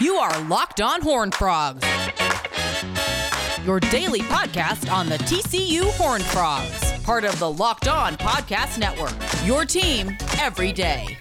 You are Locked On Horn Frogs, your daily podcast on the TCU Horn Frogs, part of the Locked On Podcast Network. Your team every day.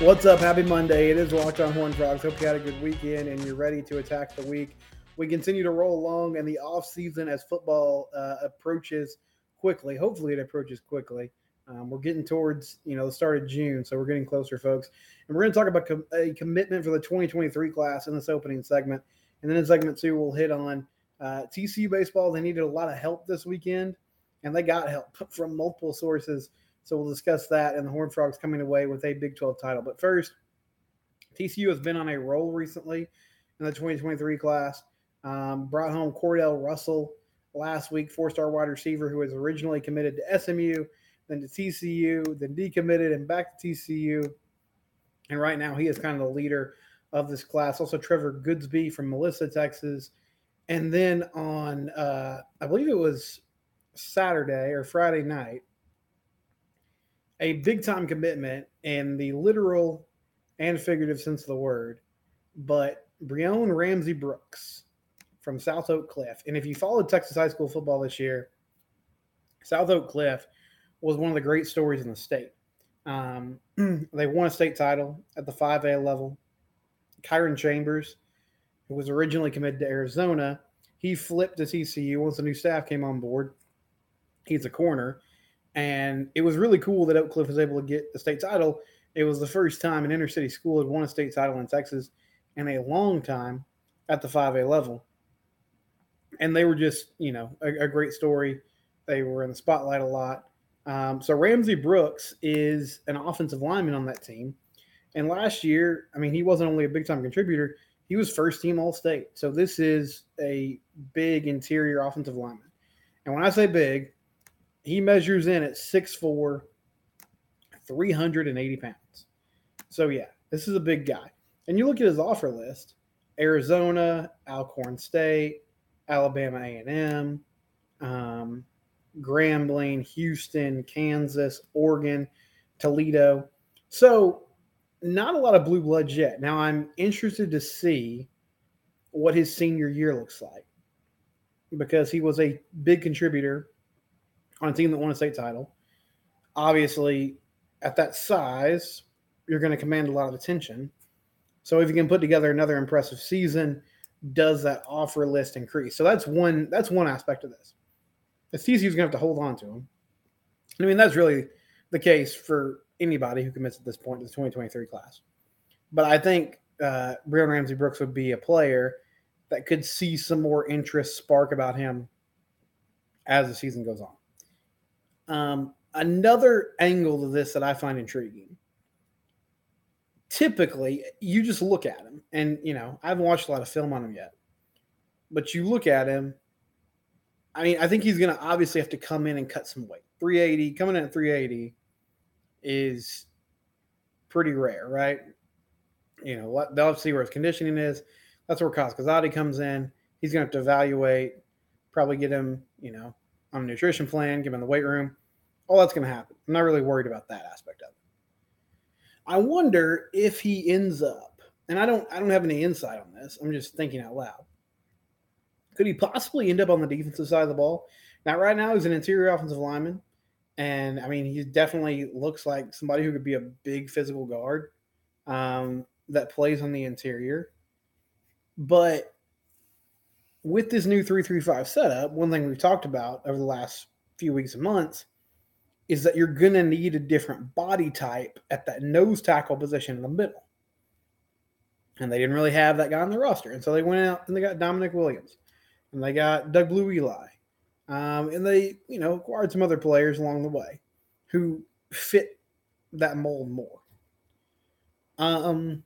What's up? Happy Monday. It is Locked On Horn Frogs. Hope you had a good weekend and you're ready to attack the week. We continue to roll along in the off season as football uh, approaches quickly. Hopefully, it approaches quickly. Um, we're getting towards you know the start of June, so we're getting closer, folks. And we're going to talk about com- a commitment for the 2023 class in this opening segment, and then in segment two, we'll hit on uh, TCU baseball. They needed a lot of help this weekend, and they got help from multiple sources. So we'll discuss that and the Horned Frogs coming away with a Big 12 title. But first, TCU has been on a roll recently in the 2023 class. Um, brought home Cordell Russell last week, four-star wide receiver who was originally committed to SMU then to TCU, then decommitted and back to TCU. And right now he is kind of the leader of this class. Also Trevor Goosby from Melissa, Texas. And then on uh, I believe it was Saturday or Friday night, a big time commitment in the literal and figurative sense of the word, but Breon Ramsey Brooks from South Oak Cliff. And if you followed Texas high school football this year, South Oak Cliff was one of the great stories in the state. Um, they won a state title at the 5A level. Kyron Chambers, who was originally committed to Arizona, he flipped to TCU once the new staff came on board. He's a corner. And it was really cool that Oak Cliff was able to get the state title. It was the first time an inner city school had won a state title in Texas in a long time at the 5A level. And they were just, you know, a, a great story. They were in the spotlight a lot. Um, so Ramsey Brooks is an offensive lineman on that team. And last year, I mean, he wasn't only a big time contributor, he was first team All State. So this is a big interior offensive lineman. And when I say big, he measures in at 6'4, 380 pounds. So yeah, this is a big guy. And you look at his offer list Arizona, Alcorn State, Alabama A&M, um, Grambling, Houston, Kansas, Oregon, Toledo. So, not a lot of blue bloods yet. Now, I'm interested to see what his senior year looks like because he was a big contributor on a team that won a state title. Obviously, at that size, you're going to command a lot of attention. So, if you can put together another impressive season, does that offer list increase? So that's one that's one aspect of this going to have to hold on to him. I mean, that's really the case for anybody who commits at this point to the 2023 class. But I think uh, Ramsey Brooks would be a player that could see some more interest spark about him as the season goes on. Um, another angle to this that I find intriguing. Typically, you just look at him, and you know, I haven't watched a lot of film on him yet, but you look at him I mean, I think he's going to obviously have to come in and cut some weight. 380, coming in at 380 is pretty rare, right? You know, they'll have to see where his conditioning is. That's where Kaz comes in. He's going to have to evaluate, probably get him, you know, on a nutrition plan, give him the weight room. All that's going to happen. I'm not really worried about that aspect of it. I wonder if he ends up, and I don't, I don't have any insight on this. I'm just thinking out loud. Could he possibly end up on the defensive side of the ball? Now, right now, he's an interior offensive lineman. And I mean, he definitely looks like somebody who could be a big physical guard um, that plays on the interior. But with this new 335 setup, one thing we've talked about over the last few weeks and months is that you're going to need a different body type at that nose tackle position in the middle. And they didn't really have that guy on the roster. And so they went out and they got Damonic Williams and they got Doug Blue Eli, um, and they you know acquired some other players along the way who fit that mold more. Um,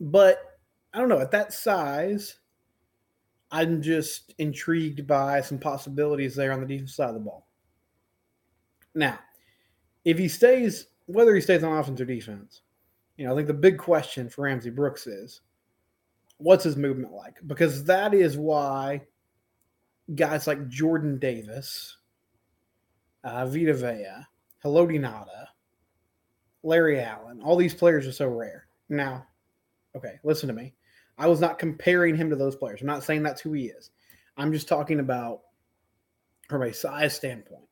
but I don't know at that size. I'm just intrigued by some possibilities there on the defense side of the ball. Now, if he stays, whether he stays on offense or defense, you know, I think the big question for Ramsey Brooks is what's his movement like? Because that is why guys like Jordan Davis, uh, Vita Vea, Haloti Larry Allen, all these players are so rare. Now, okay, listen to me. I was not comparing him to those players. I'm not saying that's who he is. I'm just talking about from a size standpoint.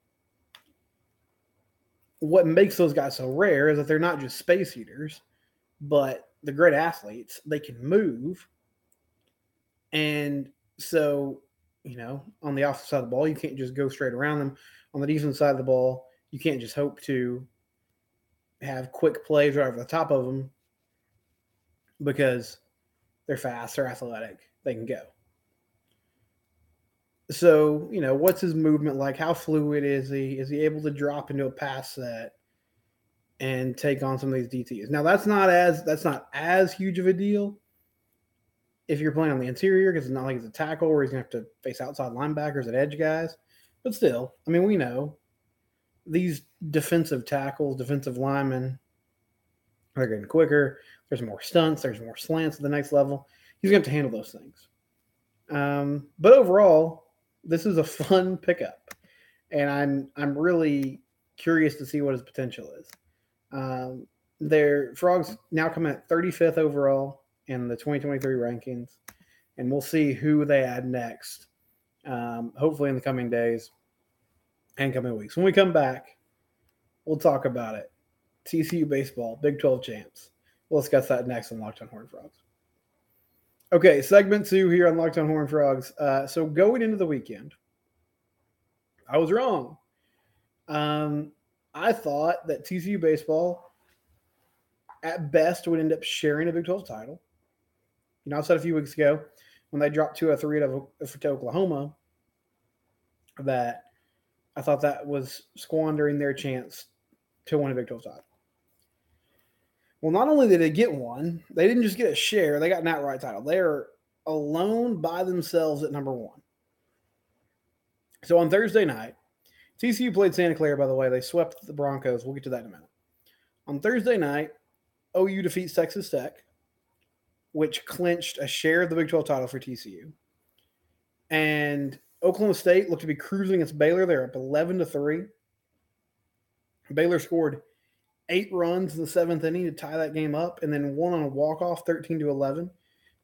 What makes those guys so rare is that they're not just space eaters, but the great athletes. They can move. And so, you know, on the offensive side of the ball, you can't just go straight around them. On the defensive side of the ball, you can't just hope to have quick plays right over the top of them because they're fast, they're athletic, they can go. So, you know, what's his movement like? How fluid is he? Is he able to drop into a pass set and take on some of these DTs? Now, that's not as that's not as huge of a deal if you're playing on the interior because it's not like it's a tackle where he's gonna have to face outside linebackers and edge guys. But still, I mean, we know these defensive tackles, defensive linemen, they're getting quicker. There's more stunts. There's more slants at the next level. He's going to have to handle those things. Um, but overall, this is a fun pickup, and I'm I'm really curious to see what his potential is. Um, their frogs now come at 35th overall in the 2023 rankings, and we'll see who they add next. Um, hopefully, in the coming days and coming weeks. When we come back, we'll talk about it. TCU baseball, Big 12 champs. We'll discuss that next on Locked on Horn Frogs. Okay, segment two here on Locked on Horn Frogs. Uh, so going into the weekend, I was wrong. Um, I thought that TCU baseball, at best, would end up sharing a Big 12 title. You know, I said a few weeks ago when they dropped two or three to, uh, to Oklahoma that I thought that was squandering their chance to win a Big 12 title. Well, not only did they get one, they didn't just get a share, they got an outright title. They're alone by themselves at number one. So on Thursday night, TCU played Santa Clara, by the way. They swept the Broncos. We'll get to that in a minute. On Thursday night, OU defeats Texas Tech, which clinched a share of the Big 12 title for TCU. And Oklahoma State looked to be cruising against Baylor. They're up 11 to 3. Baylor scored eight runs in the seventh inning to tie that game up, and then one on a walk off, 13 to 11.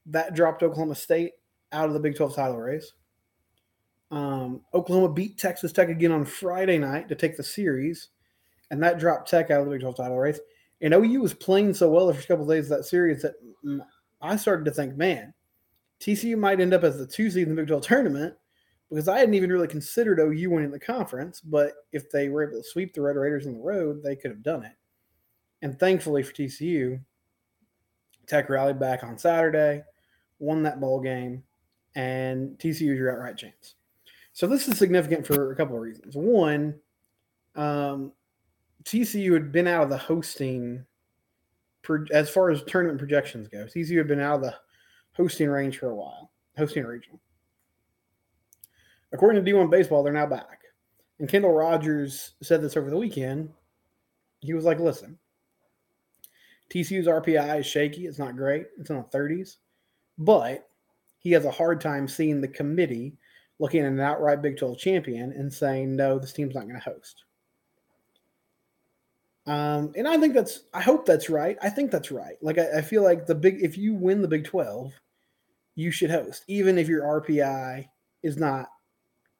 That dropped Oklahoma State out of the Big 12 title race. Um, Oklahoma beat Texas Tech again on Friday night to take the series, and that dropped Tech out of the Big 12 title race. And OU was playing so well the first couple days of that series that I started to think, man, TCU might end up as the two seed in the Big 12 tournament because I hadn't even really considered OU winning the conference. But if they were able to sweep the Red Raiders on the road, they could have done it. And thankfully for TCU, Tech rallied back on Saturday, won that bowl game, and TCU is your outright chance. So this is significant for a couple of reasons. One, um, TCU had been out of the hosting, as far as tournament projections go. TCU had been out of the hosting range for a while, hosting a. According to D1 Baseball, they're now back. And Kendall Rogers said this over the weekend. He was like, listen, TCU's RPI is shaky. It's not great. It's in the 30s. But he has a hard time seeing the committee looking at an outright Big 12 champion and saying, no, this team's not going to host. Um, and I think that's, I hope that's right. I think that's right. Like, I, I feel like the big, if you win the Big 12, you should host, even if your RPI is not,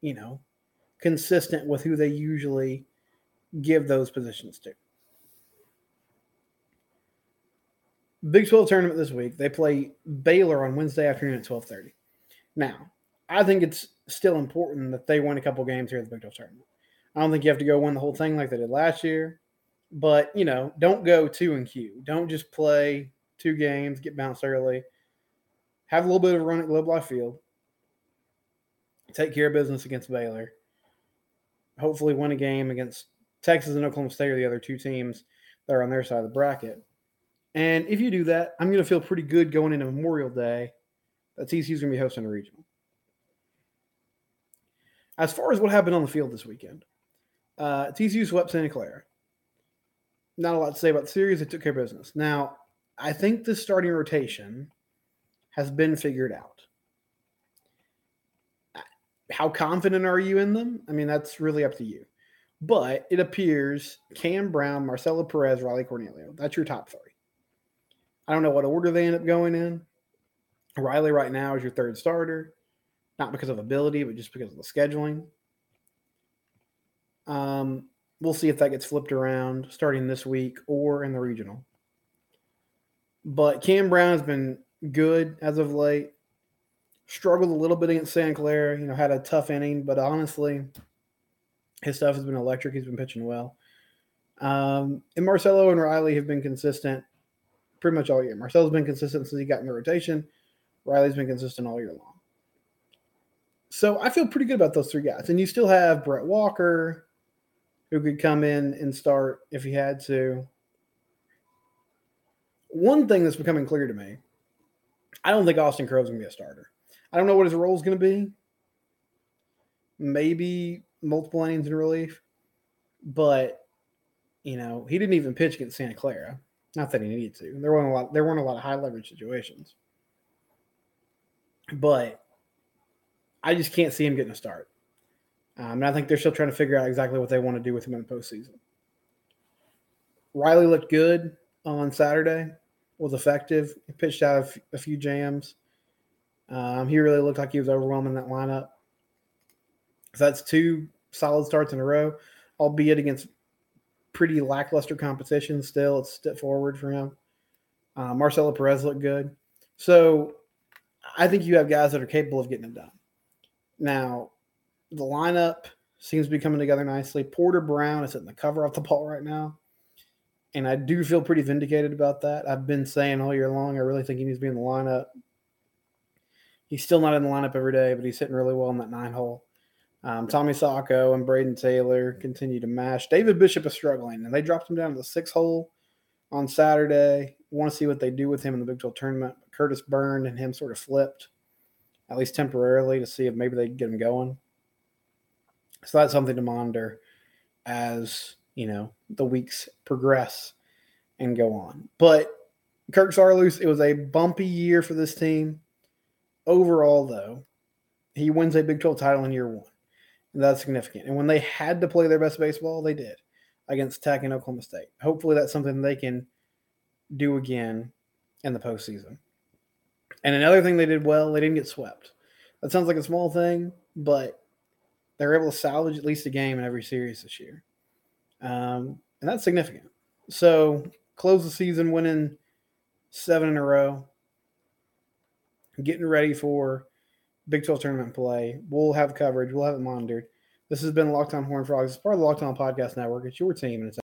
you know, consistent with who they usually give those positions to. Big 12 tournament this week. They play Baylor on Wednesday afternoon at 12:30. Now, I think it's still important that they win a couple games here at the Big 12 tournament. I don't think you have to go win the whole thing like they did last year, but you know, don't go two and Q. Don't just play two games, get bounced early. Have a little bit of a run at Globe Life Field. Take care of business against Baylor. Hopefully, win a game against Texas and Oklahoma State are the other two teams that are on their side of the bracket. And if you do that, I'm going to feel pretty good going into Memorial Day that TCU's going to be hosting a regional. As far as what happened on the field this weekend, uh, TCU swept Santa Clara. Not a lot to say about the series. They took care of business. Now, I think the starting rotation has been figured out. How confident are you in them? I mean, that's really up to you. But it appears Cam Brown, Marcelo Perez, Riley Cornelio. That's your top three. I don't know what order they end up going in. Riley right now is your third starter, not because of ability, but just because of the scheduling. Um, we'll see if that gets flipped around starting this week or in the regional. But Cam Brown has been good as of late. Struggled a little bit against San Clara, you know, had a tough inning, but honestly, his stuff has been electric. He's been pitching well. Um, and Marcelo and Riley have been consistent pretty much all year. Marcelo's been consistent since he got in the rotation. Riley's been consistent all year long. So I feel pretty good about those three guys. And you still have Brett Walker, who could come in and start if he had to. One thing that's becoming clear to me, I don't think Austin Krob's going to be a starter. I don't know what his role is going to be. Maybe multiple innings in relief, but you know he didn't even pitch against Santa Clara. Not that he needed to. There weren't a lot. There weren't a lot of high leverage situations, but I just can't see him getting a start. Um, and I think they're still trying to figure out exactly what they want to do with him in the postseason. Riley looked good on Saturday. Was effective. He pitched out a few jams. Um, he really looked like he was overwhelming that lineup. So that's two solid starts in a row, albeit against pretty lackluster competition still. It's a step forward for him. Uh, Marcelo Perez looked good. So I think you have guys that are capable of getting it done. Now, the lineup seems to be coming together nicely. Porter Brown is hitting the cover off the ball right now. And I do feel pretty vindicated about that. I've been saying all year long, I really think he needs to be in the lineup. He's still not in the lineup every day, but he's hitting really well in that nine hole. Um, Tommy Sacco and Brayden Taylor continue to mash. David Bishop is struggling, and they dropped him down to the six hole on Saturday. Want to see what they do with him in the Big 12 tournament. Kurtis Byrne and him sort of flipped, at least temporarily, to see if maybe they can get him going. So that's something to monitor as you know the weeks progress and go on. But Kirk Saarloos, it was a bumpy year for this team. Overall, though, he wins a Big 12 title in year one. That's significant. And when they had to play their best baseball, they did against Tech and Oklahoma State. Hopefully, that's something they can do again in the postseason. And another thing they did well, they didn't get swept. That sounds like a small thing, but they're able to salvage at least a game in every series this year. Um, and that's significant. So, close the season winning seven in a row, getting ready for Big 12 tournament play. We'll have coverage. We'll have it monitored. This has been Locked On Horn Frogs. It's part of the Locked On Podcast Network. It's your team, and it's